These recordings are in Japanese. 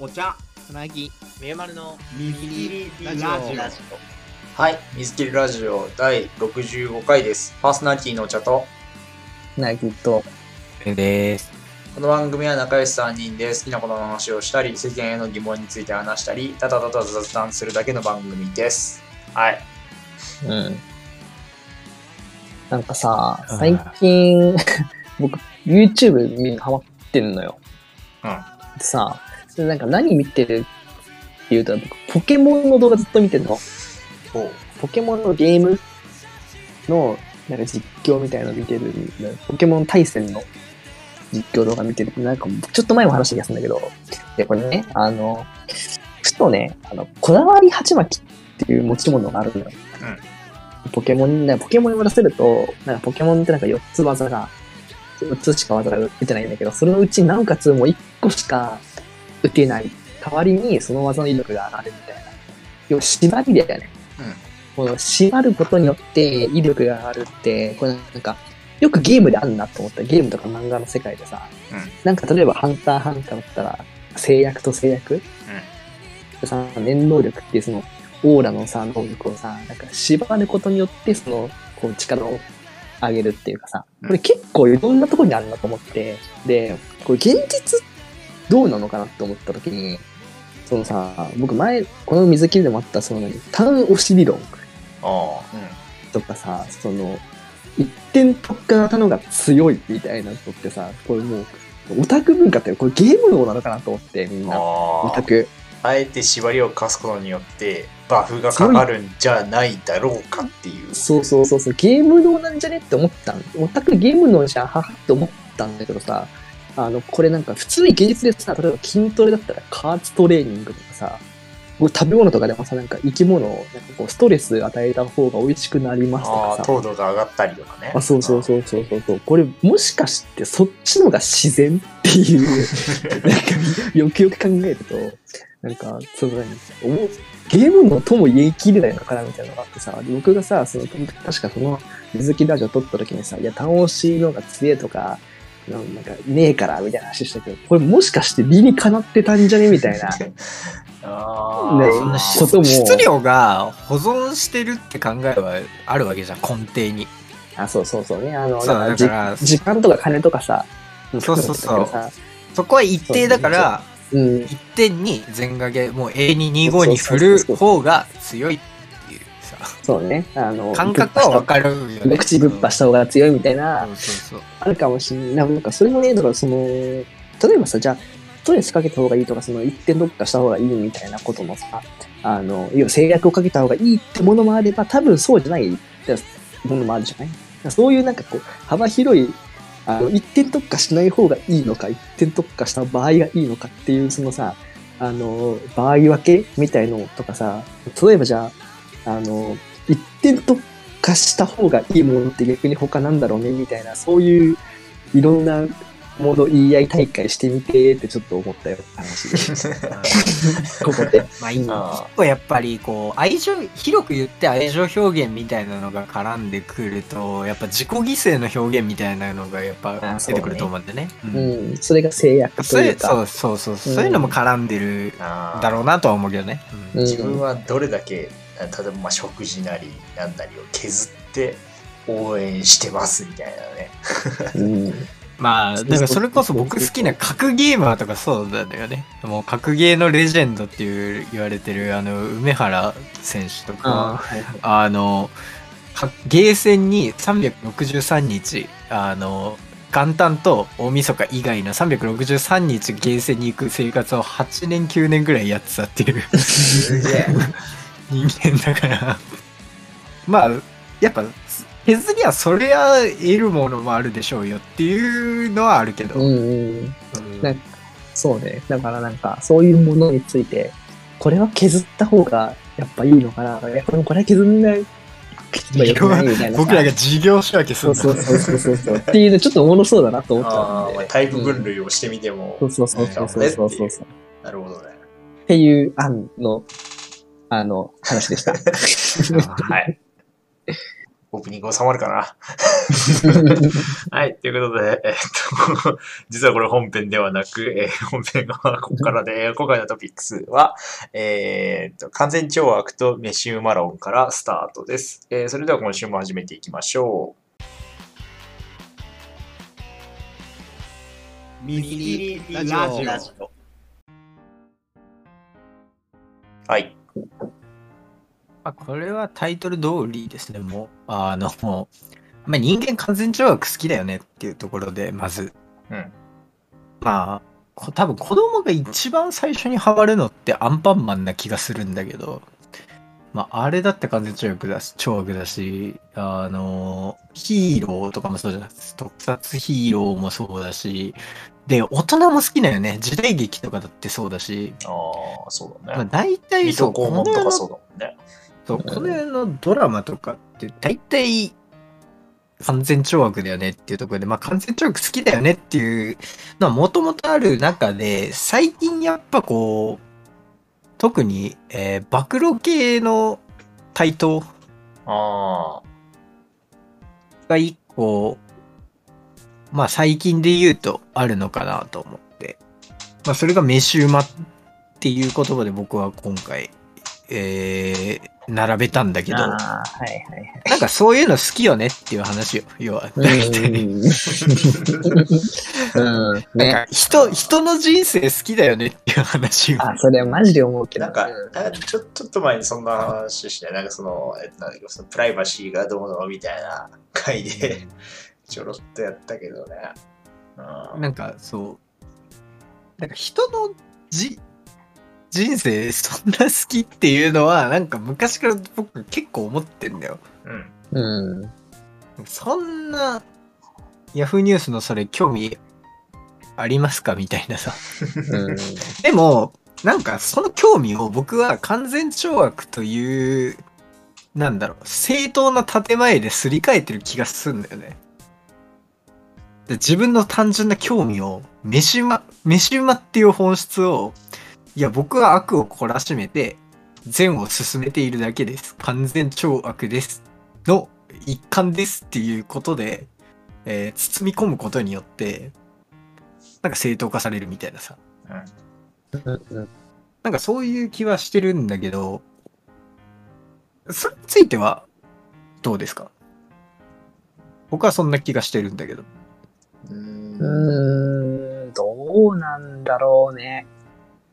お茶つなぎみゆまるの水切りラジオラジはい、水切りラジオ第65回です。パーソナリティのお茶と、つなぎとです。この番組は仲良し3人で好きなことの話をしたり、世間への疑問について話したり、ただただ雑談するだけの番組です。はい。うんなんかさうん最近 僕 YouTube 見るのハマってんのようん。でさでなんか何見てるっていうと僕ポケモンの動画ずっと見てんの？ポケモンのゲームのなんか実況みたいなの見てるポケモン対戦の実況動画見てる。なんかちょっと前も話した気がするんだけど、で、これね、あの、ふとね、あの、こだわり鉢巻きっていう持ち物があるのよ。ポケモンね、ポケモンに渡せると、なんかポケモンってなんか4つ技が、4つしか技が打てないんだけど、そのうちなおかつもう1個しか打てない。代わりにその技の威力が上がるみたいな。要は縛りだよね。この縛ることによって威力が上がるって、これなんか、よくゲームであるなと思った。ゲームとか漫画の世界でさ、うんなんか例えばハンターハンターだったら、制約と制約、でさ、念能力っていうその、オーラのさ、能力をさ、なんか縛ることによって、その、こう力を上げるっていうかさ、これ結構いろんなところにあるなと思って、で、これ現実どうなのかなって思った時に、そのさ、僕前、この水切りでもあった、その何、ターン押し理論あとかさ、その、一点特化型のが強いみたいなのってさ、これもう、オタク文化ってこれゲーム脳なのかなと思って、みんうん。な。オ。タク。あえて縛りを課すことによって、バフがかかるんじゃないだろうかっていう。そうそうそうそう、ゲーム脳なんじゃねって思ったんオタクゲーム脳じゃん、ははって思ったんだけどさ、あの、これなんか普通に現実でさ、例えば筋トレだったら加圧トレーニングとかさ、食べ物とかでもさ、なんか生き物を、なんかこうストレス与えた方が美味しくなりますとああ、かさ。糖度が上がったりとかね。あ、そうそうそうそうそうそう。これ、もしかしてそっちのが自然っていう、なんか、よくよく考えると、なんか、その何、思うゲームのとも言い切れないのかなみたいなのがあってさ、で僕がさ、その、確かその、水木ラジオ撮った時にさ、いや、単押しのが強いとか、なんか、ねえから、みたいな話したけど、これもしかして理にかなってたんじゃねみたいな。あとも質量が保存してるって考えはあるわけじゃん、根底に。あ、そうそうそうね。あの、だから時間とか金とかさ、そうそうそうそこは一定だから、うん。一点に全掛け、もう A225 に振る方が強いそうね。あの、感覚はわかるよね。口ぶっぱした方が強いみたいな、そうそうそう。あるかもしれない。なんかそれもね、だからその、例えばさ、じゃあ、ストレスかけた方がいいとか、その一点特化した方がいいみたいなことのさ、あの、要は制約をかけた方がいいってものもあれば、多分そうじゃないものもあるじゃない？そういうなんかこう、幅広い、あの、一点特化しない方がいいのか、一点特化した場合がいいのかっていう、そのさ、あの、場合分けみたいのとかさ、例えばじゃあ、あの、一点特化した方がいいものって逆に他なんだろうねみたいな、そういういろんなもの言い合い大会してみてってちょっと思ったよ、話。ここで。まあ、一あ個やっぱりこう愛情広く言って愛情表現みたいなのが絡んでくるとやっぱ自己犠牲の表現みたいなのがやっぱ出てくると思うんでね。ううんん、それが制約とそういか。いううそうそうそうそういうのも絡んでるだろうなとは思うけどね。うんうん自分はどれだけ、例えばまあ食事なりなんなりを削って応援してますみたいなね。うん。まあだからそれこそ僕好きな格ゲーマーとかそうなんだよね。もう格ゲーのレジェンドっていう言われてるあの梅原選手とか。あの、かゲーセンに363日、あの、元旦と大晦日以外の363日ゲーセンに行く生活を8年9年ぐらいやってたっていうすげえ。人間だから、まあ、やっぱ、削りはそりゃ得るものもあるでしょうよっていうのはあるけど。うんうん。うんなんかそうね。だからなんか、そういうものについて、これは削った方がやっぱいいのかな。いや、これこれは削んない。僕らが事業仕分けするそうんだそうそうそうそう。っていうのちょっとおもろそうだなと思っちゃあーまあ。タイプ分類をしてみても、そうそうそうそうそうそうそう。なるほどね。っていう案の、あの、話でした。はい。オープニング収まるかな。はい。ということで、えっと、実はこれ本編ではなく、えー本編はここからで、今回のトピックスは、えーっと、完全懲悪とメシウマロンからスタートです。えーそれでは今週も始めていきましょう。右ラジオラジオはい。あこれはタイトル通りですね、もう。あの、まあ、人間完全懲悪好きだよねっていうところで、まず。うん。まあ、こ多分子供が一番最初にハマるのってアンパンマンな気がするんだけど、まあ、あれだって完全懲悪だし、懲悪だし、あの、ヒーローとかもそうじゃないです特撮ヒーローもそうだし、で、大人も好きだよね。時代劇とかだってそうだし、ああ、そうだまあ、ね。大体水そう、戸黄門とかそうだもんね。そう、この世のドラマとかって大体完全懲悪だよねっていうところで、まあ完全懲悪好きだよねっていうのはもともとある中で、最近やっぱこう、特に、えー暴露系の台頭あが一個、まあ最近で言うとあるのかなと思って。まあそれがメシウマっていう言葉で僕は今回、えー並べたんだけど、ああ、はいはいはい。なんかそういうの好きよねっていう話よ。要は。大体うん。なんね。か人、人の人生好きだよねっていう話よ。あ、それはマジで思うけど。なんかちょちょっと前にそんな話して、なんかその、えっと、なんだっけそのプライバシーがどうのみたいな回で、ちょろっとやったけどね。うんなんかそう。なんか人のじ、人生そんな好きっていうのは、なんか昔から僕結構思ってんだよ。うん。うん。そんな、ヤフーニュースのそれ興味ありますかみたいなさ。うん。でも、なんかその興味を僕は完全懲悪という、なんだろう、正当な建前ですり替えてる気がするんだよね。で自分の単純な興味を、飯馬、飯馬っていう本質を、いや、僕は悪を懲らしめて、善を進めているだけです。完全懲悪です。の一環ですっていうことで、えー包み込むことによって、なんか正当化されるみたいなさ。うん。なんかそういう気はしてるんだけど、それについてはどうですか？僕はそんな気がしてるんだけど。うんうーん、どうなんだろうね。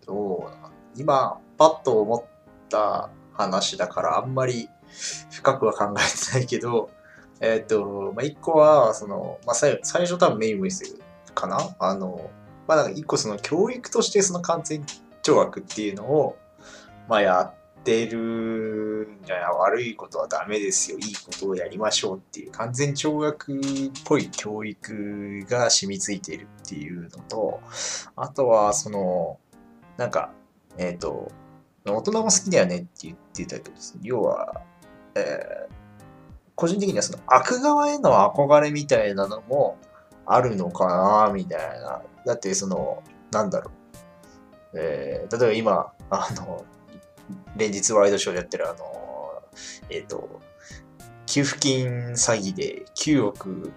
どう今、パッと思った話だから、あんまり深くは考えてないけど、えっ、と、まあ、一個は、その、まあ、最最初多分メインムイスかな？あの、まあ、一個その教育としてその完全懲悪っていうのを、まあ、やってるんじゃない悪いことはダメですよ。いいことをやりましょうっていう完全懲悪っぽい教育が染みついているっていうのと、あとは、その、なんか、えっ、と、大人も好きだよねって言ってたけど、要は、えー個人的にはその悪側への憧れみたいなのもあるのかな、みたいな。だって、その、なんだろう。えー例えば今、あの、連日ワイドショーでやってるあの、えっ、と、給付金詐欺で9億、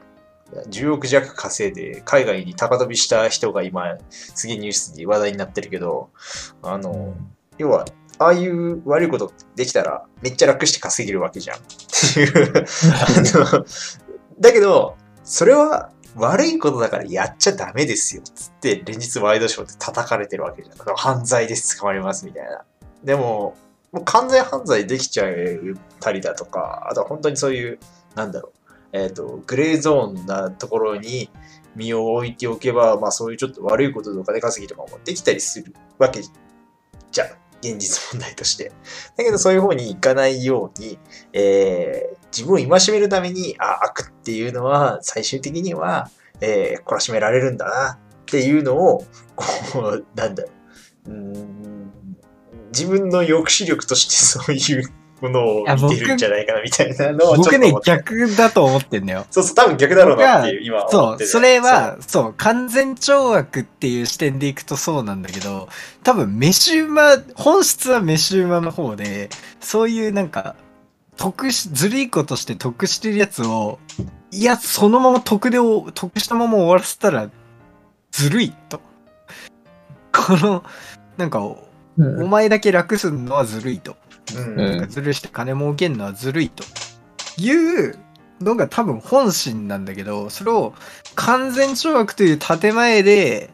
10億弱稼いで海外に高飛びした人が今、すげえニュースに話題になってるけど、あの、要は、ああいう悪いことできたらめっちゃ楽して稼げるわけじゃんっていう。だけど、それは悪いことだからやっちゃダメですよ。つって連日ワイドショーで叩かれてるわけじゃん。犯罪です、捕まりますみたいな。でも、もう完全犯罪できちゃったりだとか、あとは本当にそういう、なんだろう、えっ、と、グレーゾーンなところに身を置いておけば、まあそういうちょっと悪いこととかで稼ぎとかもできたりするわけじゃん。現実問題として。だけどそういう方に行かないように、えー自分を戒めるために、あ、悪っていうのは最終的には、えー懲らしめられるんだなっていうのを、こう、なんだろう。うん自分の抑止力としてそういうものを見てるんじゃないかなみたいなのを僕ね逆だと思ってんだよ。そうそう、多分逆だろうなっていう、今思そう、それは、そう、完全懲悪っていう視点でいくとそうなんだけど、多分、メシウマ、本質はメシウマの方で、そういうなんか、得し、ずるいことして得してるやつを、いや、そのまま得でお、得したまま終わらせたら、ずるいと。この、なんか、おうんお前だけ楽すんのはずるいと。うんうんなんかずるして金儲けんのはずるいと。いうのが多分本心なんだけど、それを完全懲悪という建前で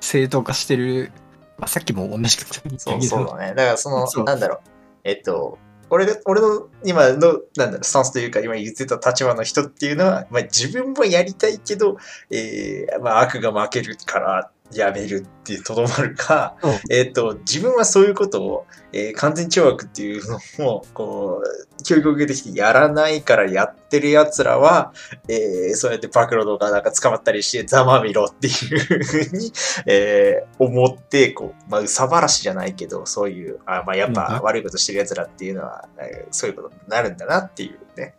正当化してる。まあ、さっきも同じこと言ったそうけど。そうだね。だからそのそ、うなんだろう。えっと、俺が、俺の今の、なんだろう、スタンスというか、今言ってた立場の人っていうのは、まあ自分もやりたいけど、えー、まあ悪が負けるからやめるっていうとどまるか、うんえっと、自分はそういうことを、えー完全懲悪っていうのを、こう、教育を受けてきてやらないからやってる奴らは、えーそうやって暴露とかなんか捕まったりしてざまみろっていうふうに、えー思って、こう、まあ、うさばらしじゃないけど、そういう、あまあ、やっぱうん悪いことしてる奴らっていうのは、えーそういうことになるんだなっていうね。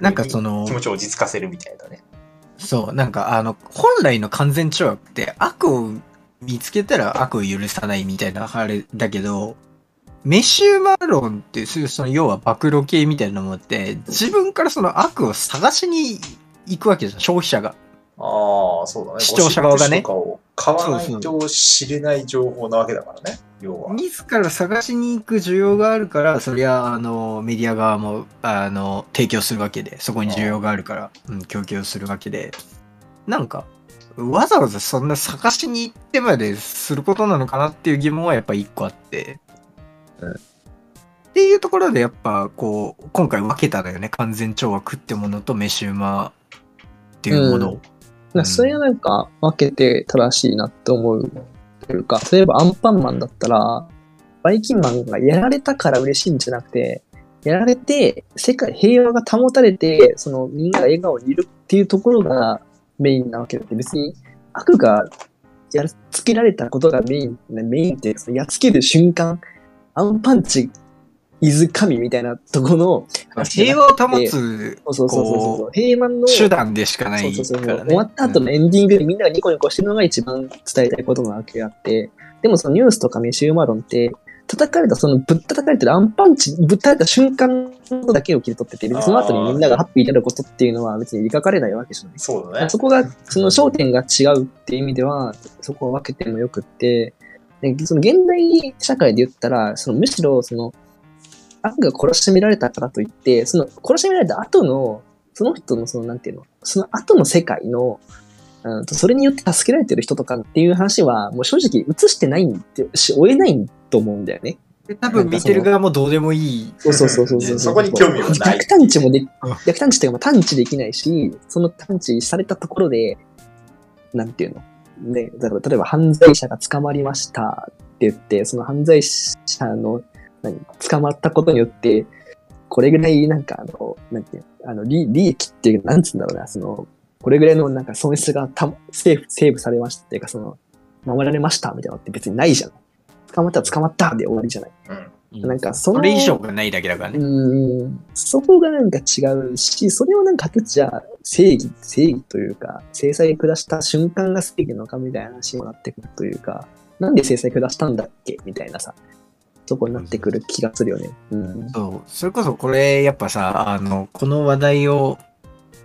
なんかその気持ちを落ち着かせるみたいなね。そう、なんかあの、本来の完全懲悪って悪を見つけたら悪を許さないみたいなあれだけど、メシューマロンっていう、その要は暴露系みたいなものって、自分からその悪を探しに行くわけじゃん、消費者が。ああ、そうだね。視聴者側がね買わないと知れない情報なわけだからね、要は。自ら探しに行く需要があるから、そりゃ、あの、メディア側も、あの、提供するわけで、そこに需要があるから、うん、供給するわけで、なんか、わざわざそんな探しに行ってまですることなのかなっていう疑問はやっぱ一個あって、うんっていうところでやっぱこう、今回分けたのよね。完全懲悪ってものとメシウマっていうものを。なそれはなんか分けて正しいなって思うというか、例えばアンパンマンだったら、バイキンマンがやられたから嬉しいんじゃなくて、やられて、世界平和が保たれて、そのみんなが笑顔にいるっていうところがメインなわけだって、別に悪がやっつけられたことがメイン、メインってやっつける瞬間、アンパンチ、イズ神みたいなところの？平和を保つそうそうそうそう平和の手段でしかないそうそうそうからね。終わった後のエンディングでみんながニコニコしてるのが一番伝えたいことなわけであって、でもそのニュースとかメシウマロンって、叩かれた、そのぶったたかれてるアンパンチ、ぶったれた瞬間のだけを切り取ってて、その後にみんながハッピーになることっていうのは別に描かれないわけじゃない。そうだね。そこが、その焦点が違うっていう意味では、そこを分けてもよくって、でその現代社会で言ったら、そのむしろその、悪が殺しめられたからといって、その殺しめられた後の、その人のその、なんていうの、その後の世界の、うんと、それによって助けられてる人とかっていう話は、もう正直映してないんでし、追えないと思うんだよね。で多分見てる側もどうでもいい。そうそうそうそうそう。そこに興味はない逆探知もで、逆探知っていうか、まあ探知できないし、その探知されたところで、なんていうのね、だから例えば犯罪者が捕まりましたって言って、その犯罪者の、何、捕まったことによって、これぐらいなんかあの、なんていうの、あの、利利益っていうか、なんつうんだろうな、その、これぐらいのなんか損失がたセーフ、セーブされましたっていうか、その、守られましたみたいなのって別にないじゃん。捕まったら捕まったで終わりじゃない。うん。なんかその、それ以上がないだけだからね。うん、そこがなんか違うし、それをなんかじゃあ正義、正義というか、制裁下した瞬間が正義なのかみたいな話にもなってくるというか、なんで制裁下したんだっけみたいなさ、そこになってくる気がするよね。うん。そう。それこそこれ、やっぱさ、あの、この話題を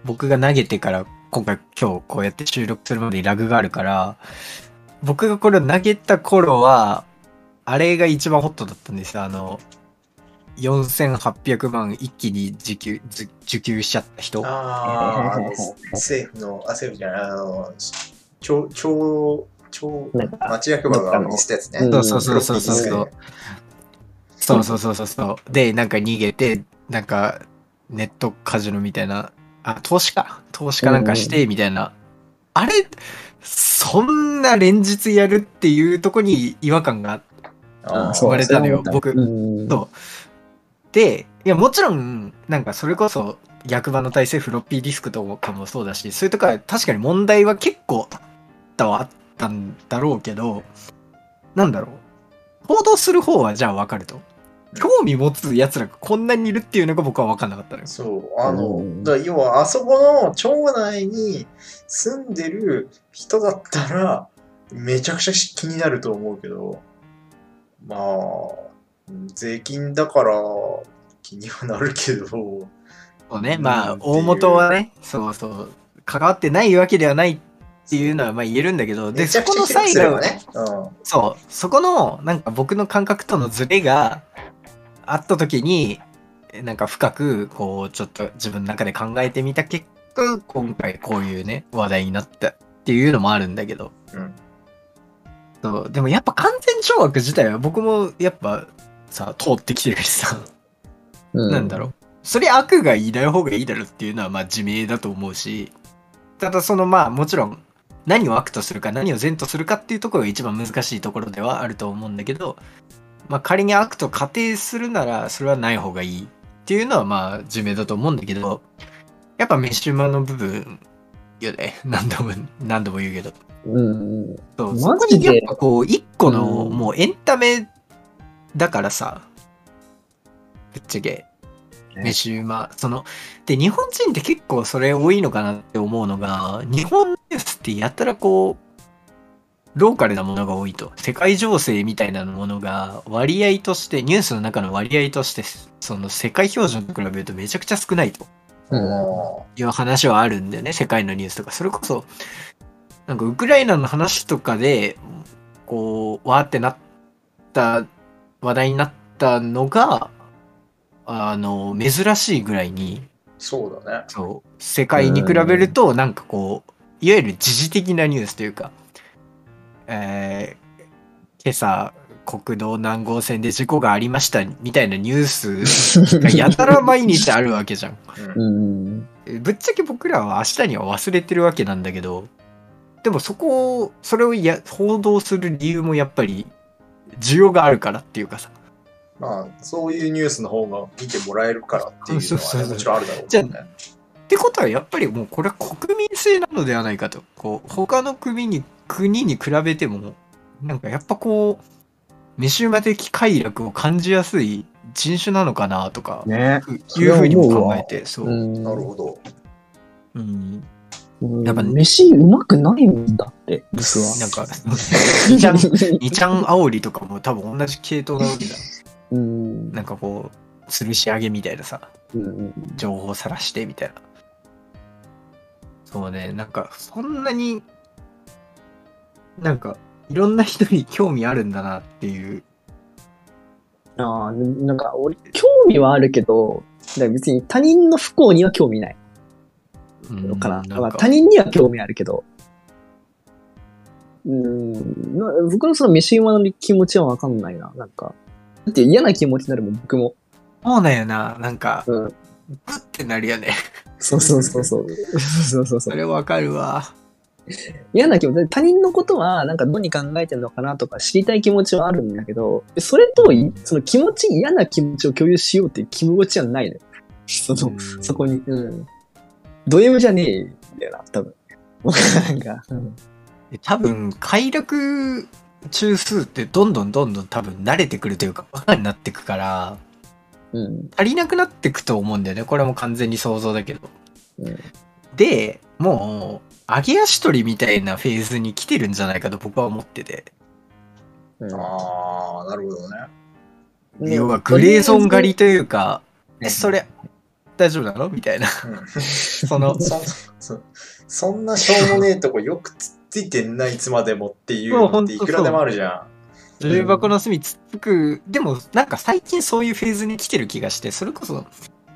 僕が投げてから、今回今日こうやって収録するまでにラグがあるから、僕がこれを投げた頃は、あれが一番ホットだったんですよ。あの、4800万一気に受給、受給しちゃった人。ああ、政府の、あ、政府じゃない、あの、超、超、町役場が見せたやつね。そうそうそうそうそう。そうそうそうそうそう。で、なんか逃げて、なんか、ネットカジノみたいな、あ、投資か。投資かなんかして、みたいな。あれ、そんな連日やるっていうとこに違和感が生まれたのよ僕で、いや、もちろん、なんかそれこそ、役場の体制、フロッピーディスクとかもそうだし、そういうとこは確かに問題は結構あったはあったんだろうけど、なんだろう。報道する方はじゃあわかると。興味持つ奴らがこんなにいるっていうのが僕は分かんなかったのよ。そう、あの、うん。だ要はあそこの町内に住んでる人だったら、めちゃくちゃ気になると思うけど、まあ、税金だから気にはなるけど、そうね、まあ大元はね、そうそう、関わってないわけではないっていうのはまあ言えるんだけど、で、そこの際のばね。うん。そう、そこの、なんか僕の感覚とのズレがあった時に、なんか深く、こう、ちょっと自分の中で考えてみた結果、今回こういうね、話題になったっていうのもあるんだけど、うん。そう、でもやっぱ完全懲悪自体は僕もやっぱさ、通ってきてるしさ、うなんだろう。それ悪がいない方がいいだろっていうのはまあ自明だと思うし、ただそのまあもちろん何を悪とするか何を善とするかっていうところが一番難しいところではあると思うんだけど、まあ仮に悪と仮定するならそれはない方がいいっていうのはまあ自明だと思うんだけど、やっぱメッシュマの部分よね。何度も、何度も言うけど。うんうん。そう、マそにやっぱこう、一個のうんもうエンタメだからさ、ぶっちゃけ、ね飯うま。その、で、日本人って結構それ多いのかなって思うのが、日本ニュースってやたらこう、ローカルなものが多いと。世界情勢みたいなものが割合として、ニュースの中の割合として、その世界標準と比べるとめちゃくちゃ少ないと。うんいう話はあるんだよね、世界のニュースとか。それこそ、なんかウクライナの話とかで、こう、わーってなった、話題になったのが、あの、珍しいぐらいに、そうだね。そう、世界に比べると、なんかこう、いわゆる時事的なニュースというか、えー今朝、国道何号線で事故がありましたみたいなニュースが やたら毎日あるわけじゃん。うんうん。ぶっちゃけ僕らは明日には忘れてるわけなんだけど、でもそこを、それをや報道する理由もやっぱり、需要があるからっていうかさ。まあ、そういうニュースの方が見てもらえるからっていうのは、もちろんあるだろうじゃ。ってことはやっぱりもうこれは国民性なのではないかと。こう、他の国に、国に比べても、なんかやっぱこう、飯馬的快楽を感じやすい人種なのかなとか、ね。いうふうにも考えて、そう。んなるほど。うん。うんやっぱ飯うまくないんだって、僕は。なんか、二ちゃん、二ちゃん煽りとかも多分同じ系統なわけだ。うん。なんかこう、吊るし上げみたいなさ、うん情報さらしてみたいな。そうね、なんか、そんなに、なんか、いろんな人に興味あるんだなっていう。ああ、なんか、俺、興味はあるけど、だ別に他人の不幸には興味ないうかな。なんかまあ他人には興味あるけど、うん、な僕のその飯馬の気持ちはわかんないな。なんか、だって嫌な気持ちになるもん、僕も。そうだよな、なんか、うん。グッてなるよね。そうそうそうそう。そうそうそ。そうれわかるわ。嫌な気持ち、他人のことはなんかどうに考えてるのかなとか知りたい気持ちはあるんだけど、それといその気持ち、嫌な気持ちを共有しようっていう気持ちはないのよ。その、そこに。うん。ド M じゃねえんだよな、多分。僕なんか。うんで多分、快楽中数ってどんどんどんどん多分慣れてくるというか、バカになってくから、うん。足りなくなってくと思うんだよね。これも完全に想像だけど。うんで、もう、揚げ足取りみたいなフェーズに来てるんじゃないかと僕は思ってて。うんああ、なるほどね。ね要はグレーゾーン狩りというか、うんえ、それ、大丈夫なの？みたいな。うんその、そそそんなしょうもねえとこよくつっついてんな、いつまでもっていうのっていくらでもあるじゃ重箱の隅つっつく、でもなんか最近そういうフェーズに来てる気がして、それこそ、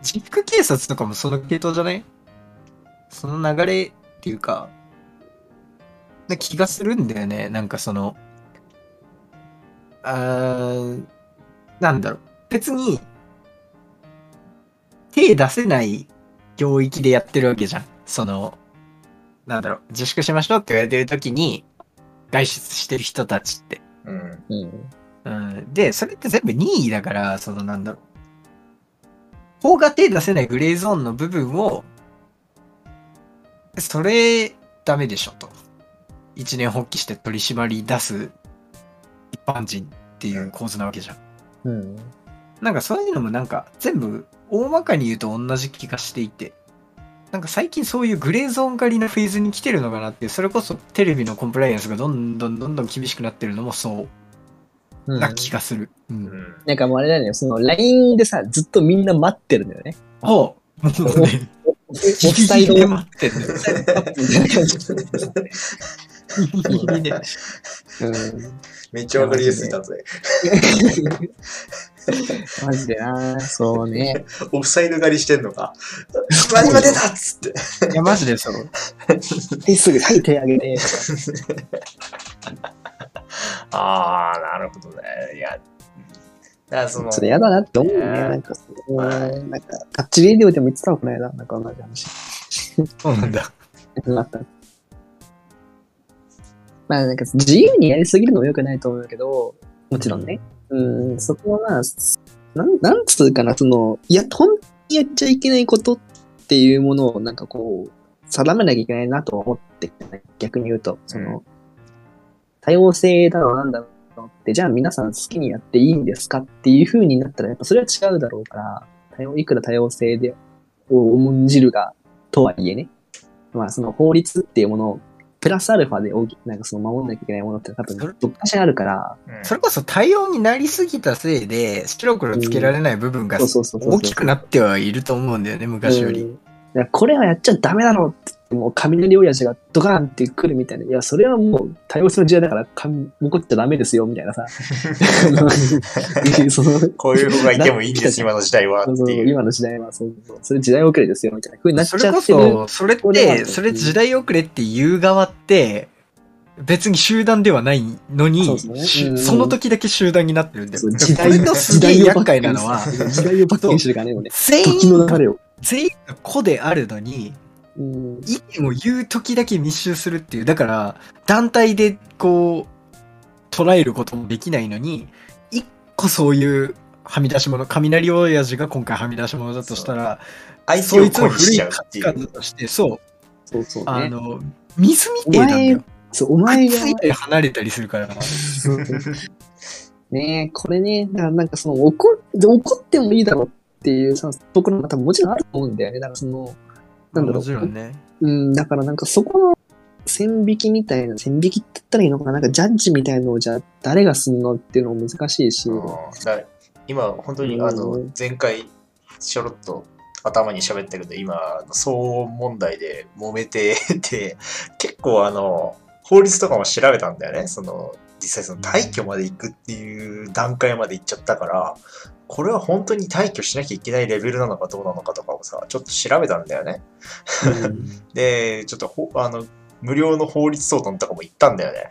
実家警察とかもその系統じゃない？その流れっていうか、な気がするんだよね。なんかその、あーなんだろう。別に、手出せない領域でやってるわけじゃん。その、なんだろう、自粛しましょうって言われてる時に、外出してる人たちって。ん。うん。うん。うん。で、それって全部任意だから、そのなんだろう。法が手出せないグレーゾーンの部分を、それ、ダメでしょと。一年発起して取り締まり出す一般人っていう構図なわけじゃん。うん。なんかそういうのもなんか全部大まかに言うと同じ気がしていて、なんか最近そういうグレーゾーン狩りのフェーズに来てるのかなっていう、それこそテレビのコンプライアンスがどんどんどんどん厳しくなってるのもそう。うんな気がする。う。うんん。なんかもうあれだよね、その LINE でさ、ずっとみんな待ってるんだよね。おもうね、オフサイド待ってんだよ。ギリギリでうんめっちゃわかりやすい例え。マジでなそうね。オフサイド狩りしてんのか。何が出たっつって。いや、マジでそう。はい、すぐ、はい、手上げて。ああ、なるほどね。いや、だからその、それ嫌だなって思うね。ねなんか、そうなんか、タッチレディオでも言ってたのこの間、なんか同じ話。そうなんだ。あった。まあなんか自由にやりすぎるのも良くないと思うけど、もちろんね。うん、そこはまあ、なん、なんつうかな、その、いや、本当にやっちゃいけないことっていうものをなんかこう、定めなきゃいけないなとは思って。逆に言うと、その、多様性だろうなんだろうって、じゃあ皆さん好きにやっていいんですかっていう風になったら、やっぱそれは違うだろうから、多様いくら多様性で、を重んじるが、とはいえね。まあその法律っていうものを、プラスアルファで大きなんかその守んなきゃいけないものって多分それどっかしらあるから、うん。それこそ対応になりすぎたせいで、白黒つけられない部分が大きくなってはいると思うんだよね、昔より。これはやっちゃダメだろって、もう雷親父がドカーンって来るみたいな。いや、それはもう多様性の時代だから、かん怒っちゃダメですよ、みたいなさ。そのこういう子がいてもいいんです、今の時代はってそういう。今の時代はそうそう、それ時代遅れですよ、みたいな風になっちそれこゃってる。そ、それって、これはそれ時代遅れって言う側って、別に集団ではないのに、そねの時だけ集団になってるんだよ。時代れのすげえ厄介なのは、時代をバックにしてるからね、もうね。全員。全員が子であるのに、うん意見を言う時だけ密集するっていう。だから、団体でこう、捉えることもできないのに、一個そういうはみ出し物、雷親父が今回はみ出し物だとしたら、相手そいつのを恋し古いちゃうっていうとして、そう、そうそうね。あの、水みてえなんだよ。そう、お前が離れたりするから。ねえ、これね、なんかその怒怒ってもいいだろうっていうさ、ところが多分もちろんあると思うんだよね。だからその、なんだろう。もちろんね。うん、だからなんかそこの線引きみたいな、線引きって言ったらいいのかななんかジャッジみたいのをじゃあ誰がすんのっていうのも難しいし。うんだから今、本当にあのうん前回ちょろっと頭に喋ったけど、今、騒音問題で揉めてて、結構あの、法律とかも調べたんだよね。その、実際その退去まで行くっていう段階まで行っちゃったから、これは本当に退去しなきゃいけないレベルなのかどうなのかとかをさ、ちょっと調べたんだよね。うん で、ちょっとほ、あの、無料の法律相談とかも行ったんだよね。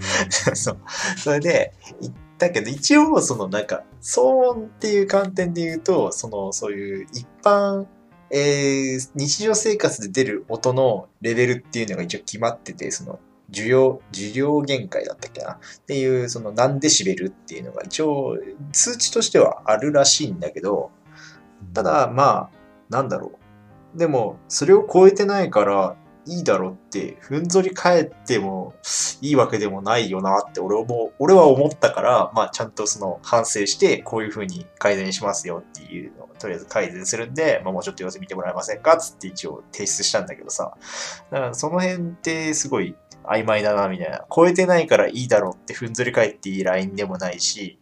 そう。それで、言ったけど、一応、そのなんか、騒音っていう観点で言うと、その、そういう一般、えー日常生活で出る音のレベルっていうのが一応決まってて、その、受容、受量限界だったっけなっていう、その何デシベルっていうのが一応、数値としてはあるらしいんだけど、ただ、まあ、なんだろう。でも、それを超えてないから、いいだろうって、ふんぞり返ってもいいわけでもないよなって俺も、俺は思ったから、まあちゃんとその反省して、こういう風に改善しますよっていうのをとりあえず改善するんで、まあもうちょっと様子見てもらえませんかつって一応提出したんだけどさ。だからその辺ってすごい曖昧だなみたいな。超えてないからいいだろうってふんずり返っていいラインでもないし、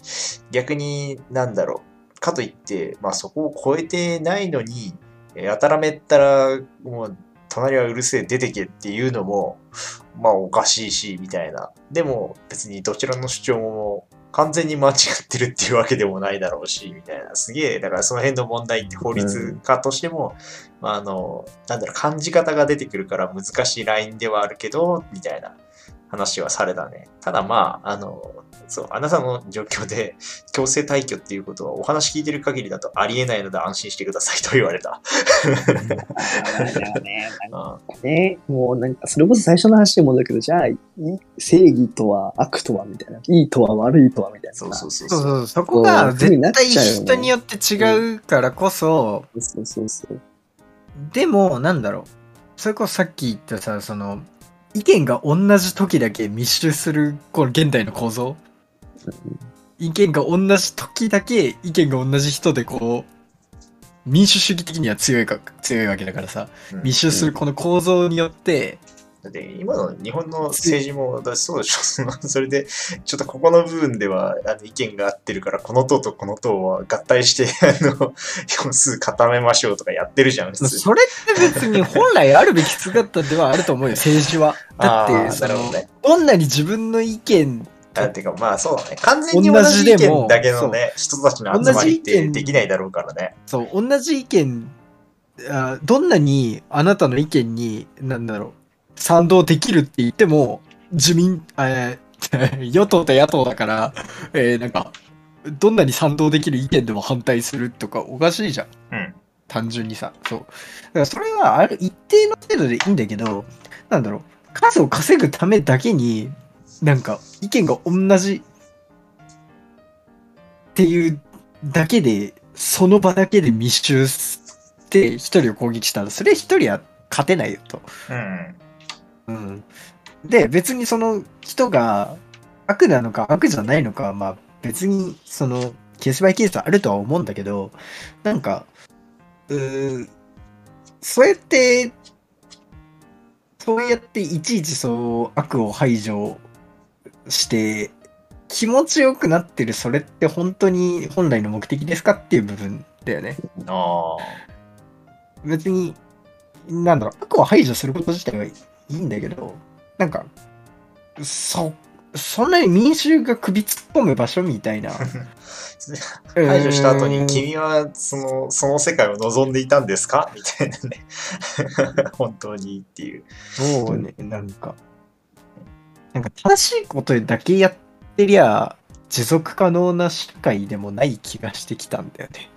逆になんだろう。かといって、まあそこを超えてないのに、えーやたらめったら、もう、隣はうるせえ出てけっていうのも、まあおかしいし、みたいな。でも別にどちらの主張も完全に間違ってるっていうわけでもないだろうし、みたいな。すげえ、だからその辺の問題って法律家としても、まああの、なんだろう、感じ方が出てくるから難しいラインではあるけど、みたいな話はされたね。ただまあ、あの、そう、あなたの状況で 強制退去っていうことはお話聞いてる限りだとありえないので安心してください と言われた。ね。なんかうんね、もうなんか、それこそ最初の話に戻るけど、じゃあ、い正義とは悪とはみたいな、いいとは悪いとはみたいな。そうそうそうそうそう。そう、そこが絶対人によって違うからこそ、そうそうそう。でも、なんだろう。それこそさっき言ったさ、その、意見が同じ時だけ密集する、この現代の構造。意見が同じ時だけ、意見が同じ人でこう、民主主義的には強いか、強いわけだからさ、うん密集するこの構造によって、だって今の日本の政治もだそうでしょ。それでちょっとここの部分ではあの意見が合ってるからこの党とこの党は合体して あの票数固めましょうとかやってるじゃんそれって別に本来あるべき姿ではあると思うよ、政治は。だって、そのね。どんなに自分の意見、あてかまあそうだね。完全に同じ意見だけのね人たちの集まりってできないだろうからね。そう、同じ意見、あどんなにあなたの意見に、なんだろう、賛同できるって言っても、自民、えー 与党と野党だから、えーなんか、どんなに賛同できる意見でも反対するとかおかしいじゃん。うん単純にさ。そう。だからそれはある一定の程度でいいんだけど、なんだろう、数を稼ぐためだけに、なんか意見が同じっていうだけで、その場だけで密集して一人を攻撃したら、それ一人は勝てないよと。うんうん。で、別にその人が悪なのか悪じゃないのかは、まあ別にそのケースバイケースあるとは思うんだけど、なんか、うーそうやって、そうやっていちいちそう悪を排除して、気持ちよくなってるそれって本当に本来の目的ですかっていう部分だよね。あ別に、なんだろう、悪を排除すること自体はいいんだけど、なんか、そ、そんなに民衆が首突っ込む場所みたいな。あ 排除した後にうん君はそのその世界を望んでいたんですか？みたいなね。本当にっていう。そうね、なんか、なんか正しいことだけやってりゃ、持続可能な社会でもない気がしてきたんだよね。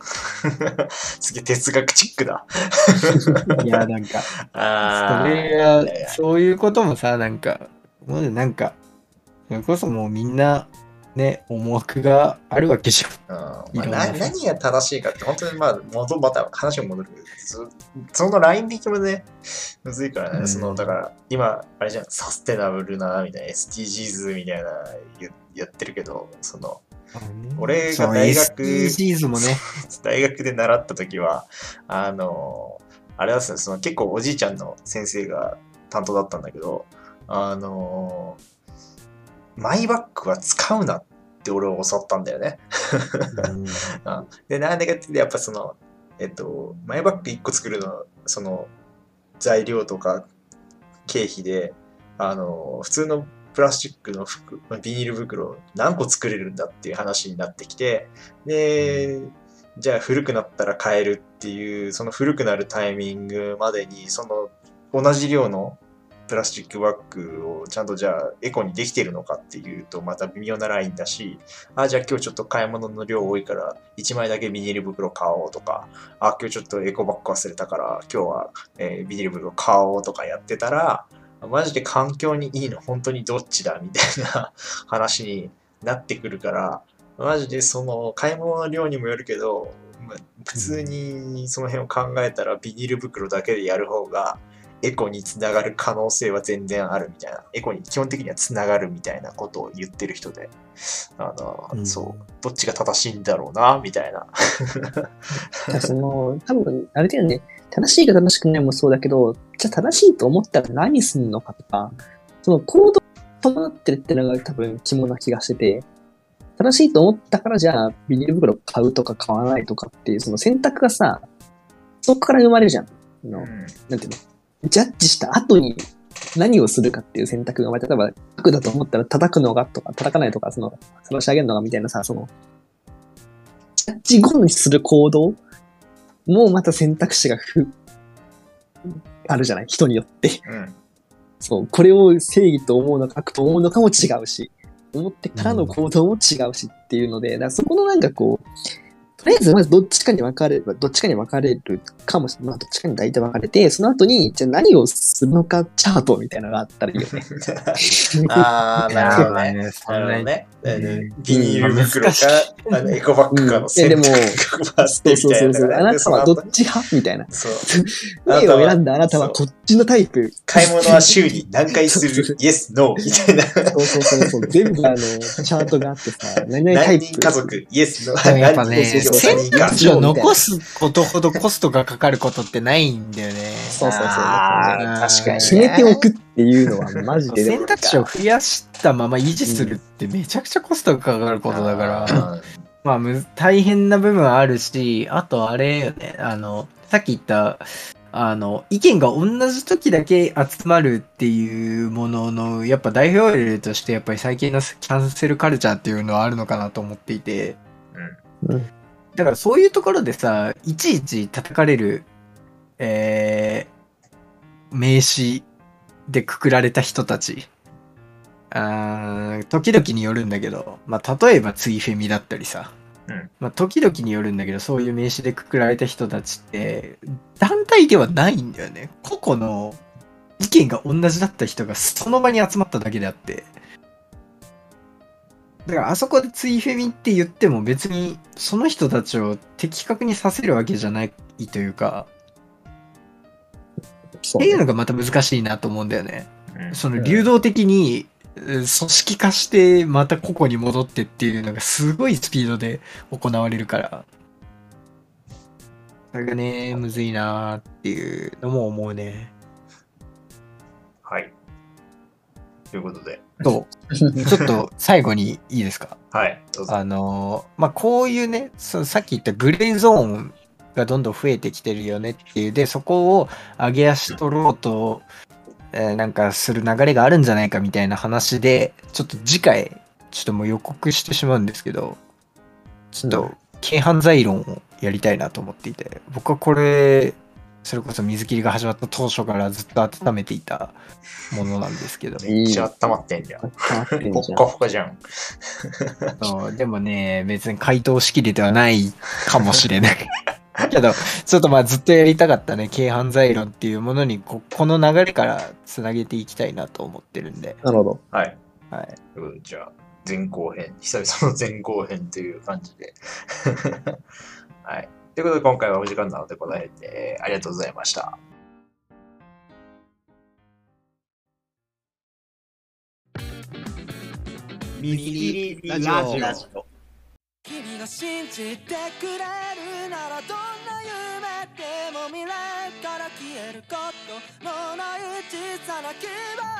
すげえ哲学チックだ いや、なんか、あーそれがいやいや、そういうこともさ、なんか、もうなんか、それこそもうみんな、ね、思惑があるわけじゃん。うんまあ、いろんな。な何が正しいかって本当にまあ元また話が戻るけどそそのライン引きもねむずいからね、うん。そのだから今あれじゃんサステナブルなみたいな SDGs みたいな言やってるけどその俺が大学 SDGs もね、大学で習った時はあのあれはですねその結構おじいちゃんの先生が担当だったんだけどあのマイバッグは使うなって俺を教わったんだよね。うん。で、なんでかってやっぱその、えっと、マイバッグ1個作るの、その、材料とか経費で、あの、普通のプラスチックの服、まあビニール袋何個作れるんだっていう話になってきて、で、じゃあ古くなったら買えるっていう、その古くなるタイミングまでに、その同じ量のプラスチックバッグをちゃんとじゃあエコにできてるのかっていうとまた微妙なラインだし、あ、じゃあ今日ちょっと買い物の量多いから1枚だけビニール袋買おうとか、あ、今日ちょっとエコバッグ忘れたから今日は、えビニール袋買おうとかやってたら、マジで環境にいいの本当にどっちだみたいな 話になってくるから、マジでその買い物の量にもよるけど、普通にその辺を考えたらビニール袋だけでやる方がエコにつながる可能性は全然あるみたいな、エコに基本的にはつながるみたいなことを言ってる人で、あの、うん。そう、どっちが正しいんだろうな、みたいな。その、多分、あれだよね、正しいか正しくないもそうだけど、じゃあ正しいと思ったら何すんのかとか、その行動伴ってるってのが多分肝な気がしてて、正しいと思ったからじゃあビニール袋買うとか買わないとかっていうその選択がさ、そこから生まれるじゃん。あのうん。なんていうの？ジャッジした後に何をするかっていう選択が、まあ例えば、悪だと思ったら叩くのがとか、叩かないとか、その、晒し上げるのがみたいなさ、その、ジャッジ後にする行動もまた選択肢がふ、あるじゃない人によって。うん。そう、これを正義と思うのか悪と思うのかも違うし、思ってからの行動も違うしっていうので、だそこのなんかこう、とりあえずまずどっちかに分かれる、どっちかに分かれるかもしれない。まあどっちかに大体分かれて、その後に、じゃあ何をするのかチャートみたいなのがあったらいいよね。あー、なるほどね。ね。なそんなにるほどね。うんビニール袋かあのエコバッグかの選うんいや択バスそうそうそうそう。あなたはどっちち派？みたいな。そう。A を選んだ？あなたはこっちのタイプ。買い物は週に何回する ?Yes, No みたいな。そうそうそうそう。全部あの、チャートがあってさ、何々タイプ。何人家族 ?Yes, No でもやっぱね、選択肢を残すことほどコストがかかることってないんだよね。そうそうそう確かにね。決めておくっていうのはマジで選択肢を増やしたまま維持するってめちゃくちゃコストがかかることだから、ら。まあむ大変な部分はあるし、あとあれよね、あの、さっき言った、あの、意見が同じ時だけ集まるっていうものの、やっぱ代表例として、やっぱり最近のキャンセルカルチャーっていうのはあるのかなと思っていて、うんだからそういうところでさ、いちいち叩かれる、えー、名詞でくくられた人たち。あー時々によるんだけど、まあ、例えばツイフェミだったりさ、うんまあ、時々によるんだけど、そういう名詞でくくられた人たちって、団体ではないんだよね。個々の意見が同じだった人がその場に集まっただけであって。だからあそこでツイフェミって言っても別にその人たちを的確にさせるわけじゃないというか、そうねっていうのがまた難しいなと思うんだよね。うんその流動的にえー組織化してまた個々に戻ってっていうのがすごいスピードで行われるから。それがね、むずいなーっていうのも思うね。はい。ということで。と、ちょっと最後にいいですか？はい。あのーまあ、こういうねそさっき言ったグレーゾーンがどんどん増えてきてるよねっていうでそこを上げ足取ろうと、えーなんかする流れがあるんじゃないかみたいな話でちょっと次回ちょっともう予告してしまうんですけどちょっと軽犯罪論をやりたいなと思っていて僕はこれそれこそ水切りが始まった当初からずっと温めていたものなんですけどめっちゃ温まってんじゃん。変わってんじゃんぽっかぽかじゃん。そうでもね、別に回答しきれてはないかもしれない。けど、ちょっとまあずっとやりたかったね、軽犯罪論っていうものにこ、この流れからつなげていきたいなと思ってるんで。なるほど。はい。はい。うことでじゃあ、前後編。久々の前後編という感じで。はい。ということで、今回はお時間なので答えて、ありがとうございました。ミキリラジオ。君が信じてくれるならどんな夢でも未来から消えることのない小さな希望を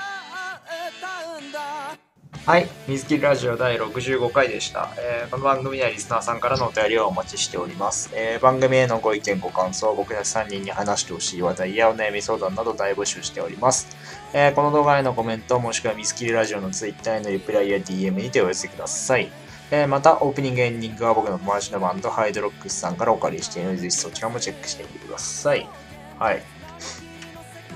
歌うんだはい。水切りラジオ第65回でした、えーこの番組ではリスナーさんからのお便りをお待ちしております。えー番組へのご意見、ご感想、僕たち3人に話してほしい話題やお悩み相談など大募集しております。えーこの動画へのコメント、もしくは水切りラジオの Twitter へのリプライや DM にてお寄せください。えーまた、オープニングエンディングは僕の友達のバンド、ハイドロックスさんからお借りしているので、ぜひそちらもチェックしてみてください。はい。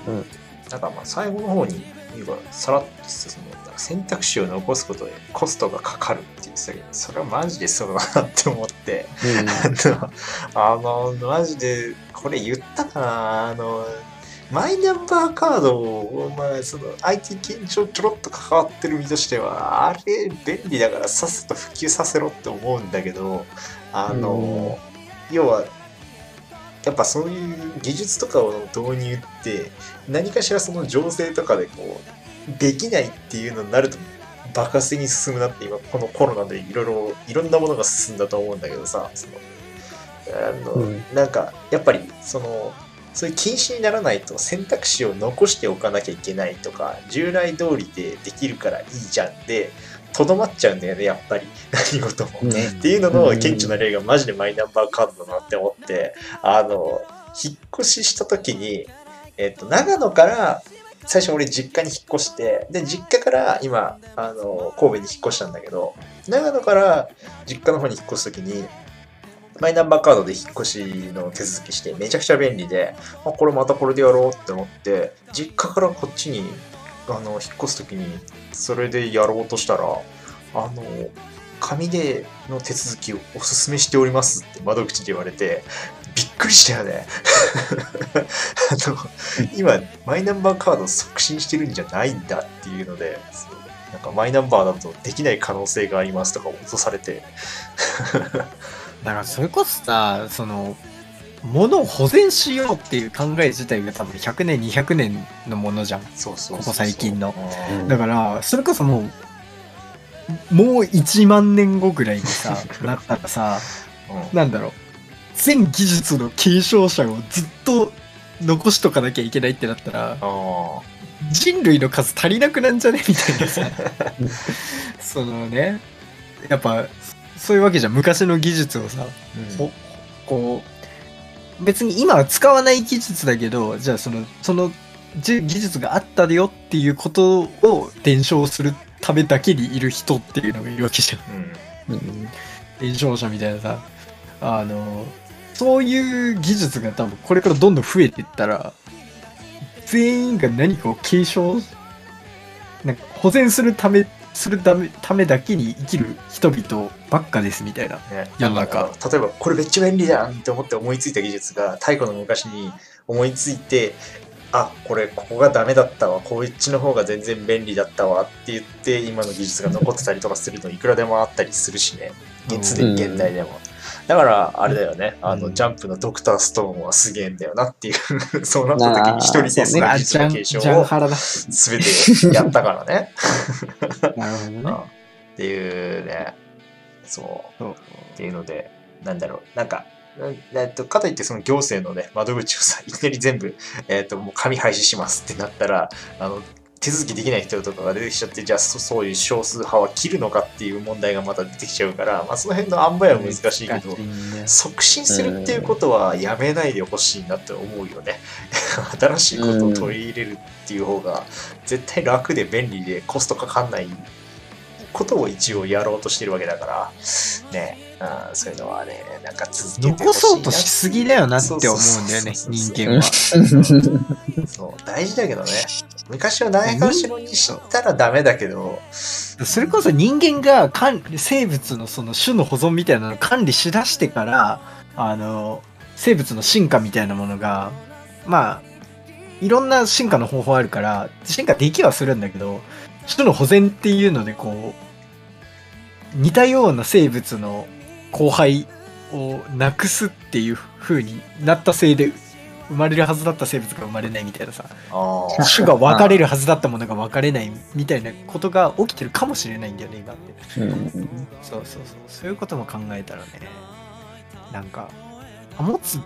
うん。なんかまあ最後の方に、言えばさらっとその選択肢を残すことでコストがかかるって言ってたけど、それはマジでそうだなって思って、あの、マジで、これ言ったかな。あの、マイナンバーカードを、まあ、その IT 緊張ちょろっと関わってる身としては、あれ便利だからさっさと普及させろって思うんだけど、あの、要は、やっぱそういう技術とかを導入って、何かしらその情勢とかでこう、できないっていうのになると、爆発的に進むなって今このコロナでいろいろいろんなものが進んだと思うんだけどさそのあの、うん。なんかやっぱりそのそういう禁止にならないと選択肢を残しておかなきゃいけないとか従来通りでできるからいいじゃんでとどまっちゃうんだよねやっぱり 何事も。ね。っていうのの顕著な例がマジでマイナンバーカードだなって思って、あの、引っ越しした時に、えっと、長野から、最初俺実家に引っ越して、で、実家から今、あの、神戸に引っ越したんだけど、長野から実家の方に引っ越す時に、マイナンバーカードで引っ越しの手続きしてめちゃくちゃ便利で、あ、これまたこれでやろうって思って、実家からこっちに、あの、引っ越す時に、それでやろうとしたら、あの、紙での手続きをお勧めしておりますって窓口で言われて、びっくりしたよね。あの、今、マイナンバーカード促進してるんじゃないんだっていうので、なんかマイナンバーだとできない可能性がありますとか脅されて、だからそれこそさ、その、物を保全しようっていう考え自体が多分100年、200年のものじゃん。そうそうここ最近の。うん。うんだから、それこそもう、もう1万年後ぐらいにさ、なったらさ、うん。なんだろう、全技術の継承者をずっと残しとかなきゃいけないってなったら、あ人類の数足りなくなんじゃね？みたいなさ。そのね、やっぱ、そういうわけじゃん。昔の技術をさ、ーほこう、別に今は使わない技術だけど、じゃあその、そのじ技術があったよっていうことを伝承するためだけにいる人っていうのがいるわけじゃん。うん。伝承者みたいなさ、あの、そういう技術が多分これからどんどん増えていったら、全員が何かを継承、なんか保全するため、するためためだけに生きる人々ばっかですみたいな。ね、世の中。なんか例えばこれめっちゃ便利じゃんって思って思いついた技術が太古の昔に思いついてあこれここがダメだったわ。こっちの方が全然便利だったわって言って今の技術が残ってたりとかするのいくらでもあったりするしね。うん。すでに現代でも、だからあれだよね。あの、うん。ジャンプのドクターストーンはすげえんだよなっていう。そうなった時に一人でそのあ、技ジャン、術の継承を。全てやったからね。なるほどね。うん。っていうね。そう。っていうので、なんだろう、なんか、うんえっと、かといってその行政のね、窓口をさ、いきなり全部、えっと、もう紙廃止しますってなったら、あの、手続きできない人とかが出てきちゃって、じゃあそそういう少数派は切るのかっていう問題がまた出てきちゃうから、まあその辺の塩梅は難しいけど、んだよ促進するっていうことはやめないでほしいなって思うよね。新しいことを取り入れるっていう方が絶対楽で便利でコストかかんないことを一応やろうとしてるわけだから、ね、あーそういうのはね、なんか続けて残そうとしすぎだよなって思うんだよね、人間は。そう大事だけどね。昔はないがしろにしたらダメだけど、それこそ人間が管理生物のその種の保存みたいなのを管理しだしてから、あの、生物の進化みたいなものが、まあ、いろんな進化の方法あるから、進化できはするんだけど、種の保全っていうのでこう、似たような生物の後輩をなくすっていう風になったせいで、生まれるはずだった生物が生まれないみたいなさ、種が分かれるはずだったものが分かれないみたいなことが起きてるかもしれないんだよね、今って。うんそうそうそう。そういうことも考えたらね、なんか、保つ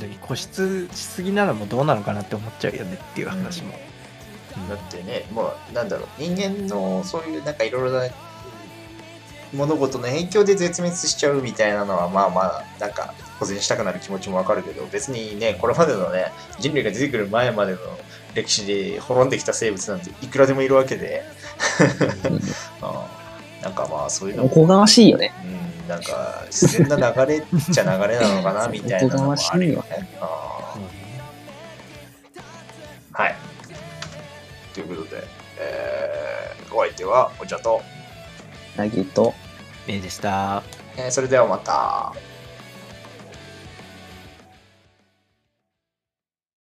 のに固執しすぎなのもどうなのかなって思っちゃうよねっていう話も。だってね、もうなんだろう、人間のそういうなんかいろいろな物事の影響で絶滅しちゃうみたいなのは、まあまあ、なんか保全したくなる気持ちもわかるけど、別にね、これまでのね、人類が出てくる前までの歴史で滅んできた生物なんていくらでもいるわけで、あーなんかまあそういうのおこがましいよね。うん、なんか自然な流れっちゃ流れなのかな みたいなのもあるよね。はい。ということで、えーお相手はお茶と、なぎと、ええでした。えーそれではまた。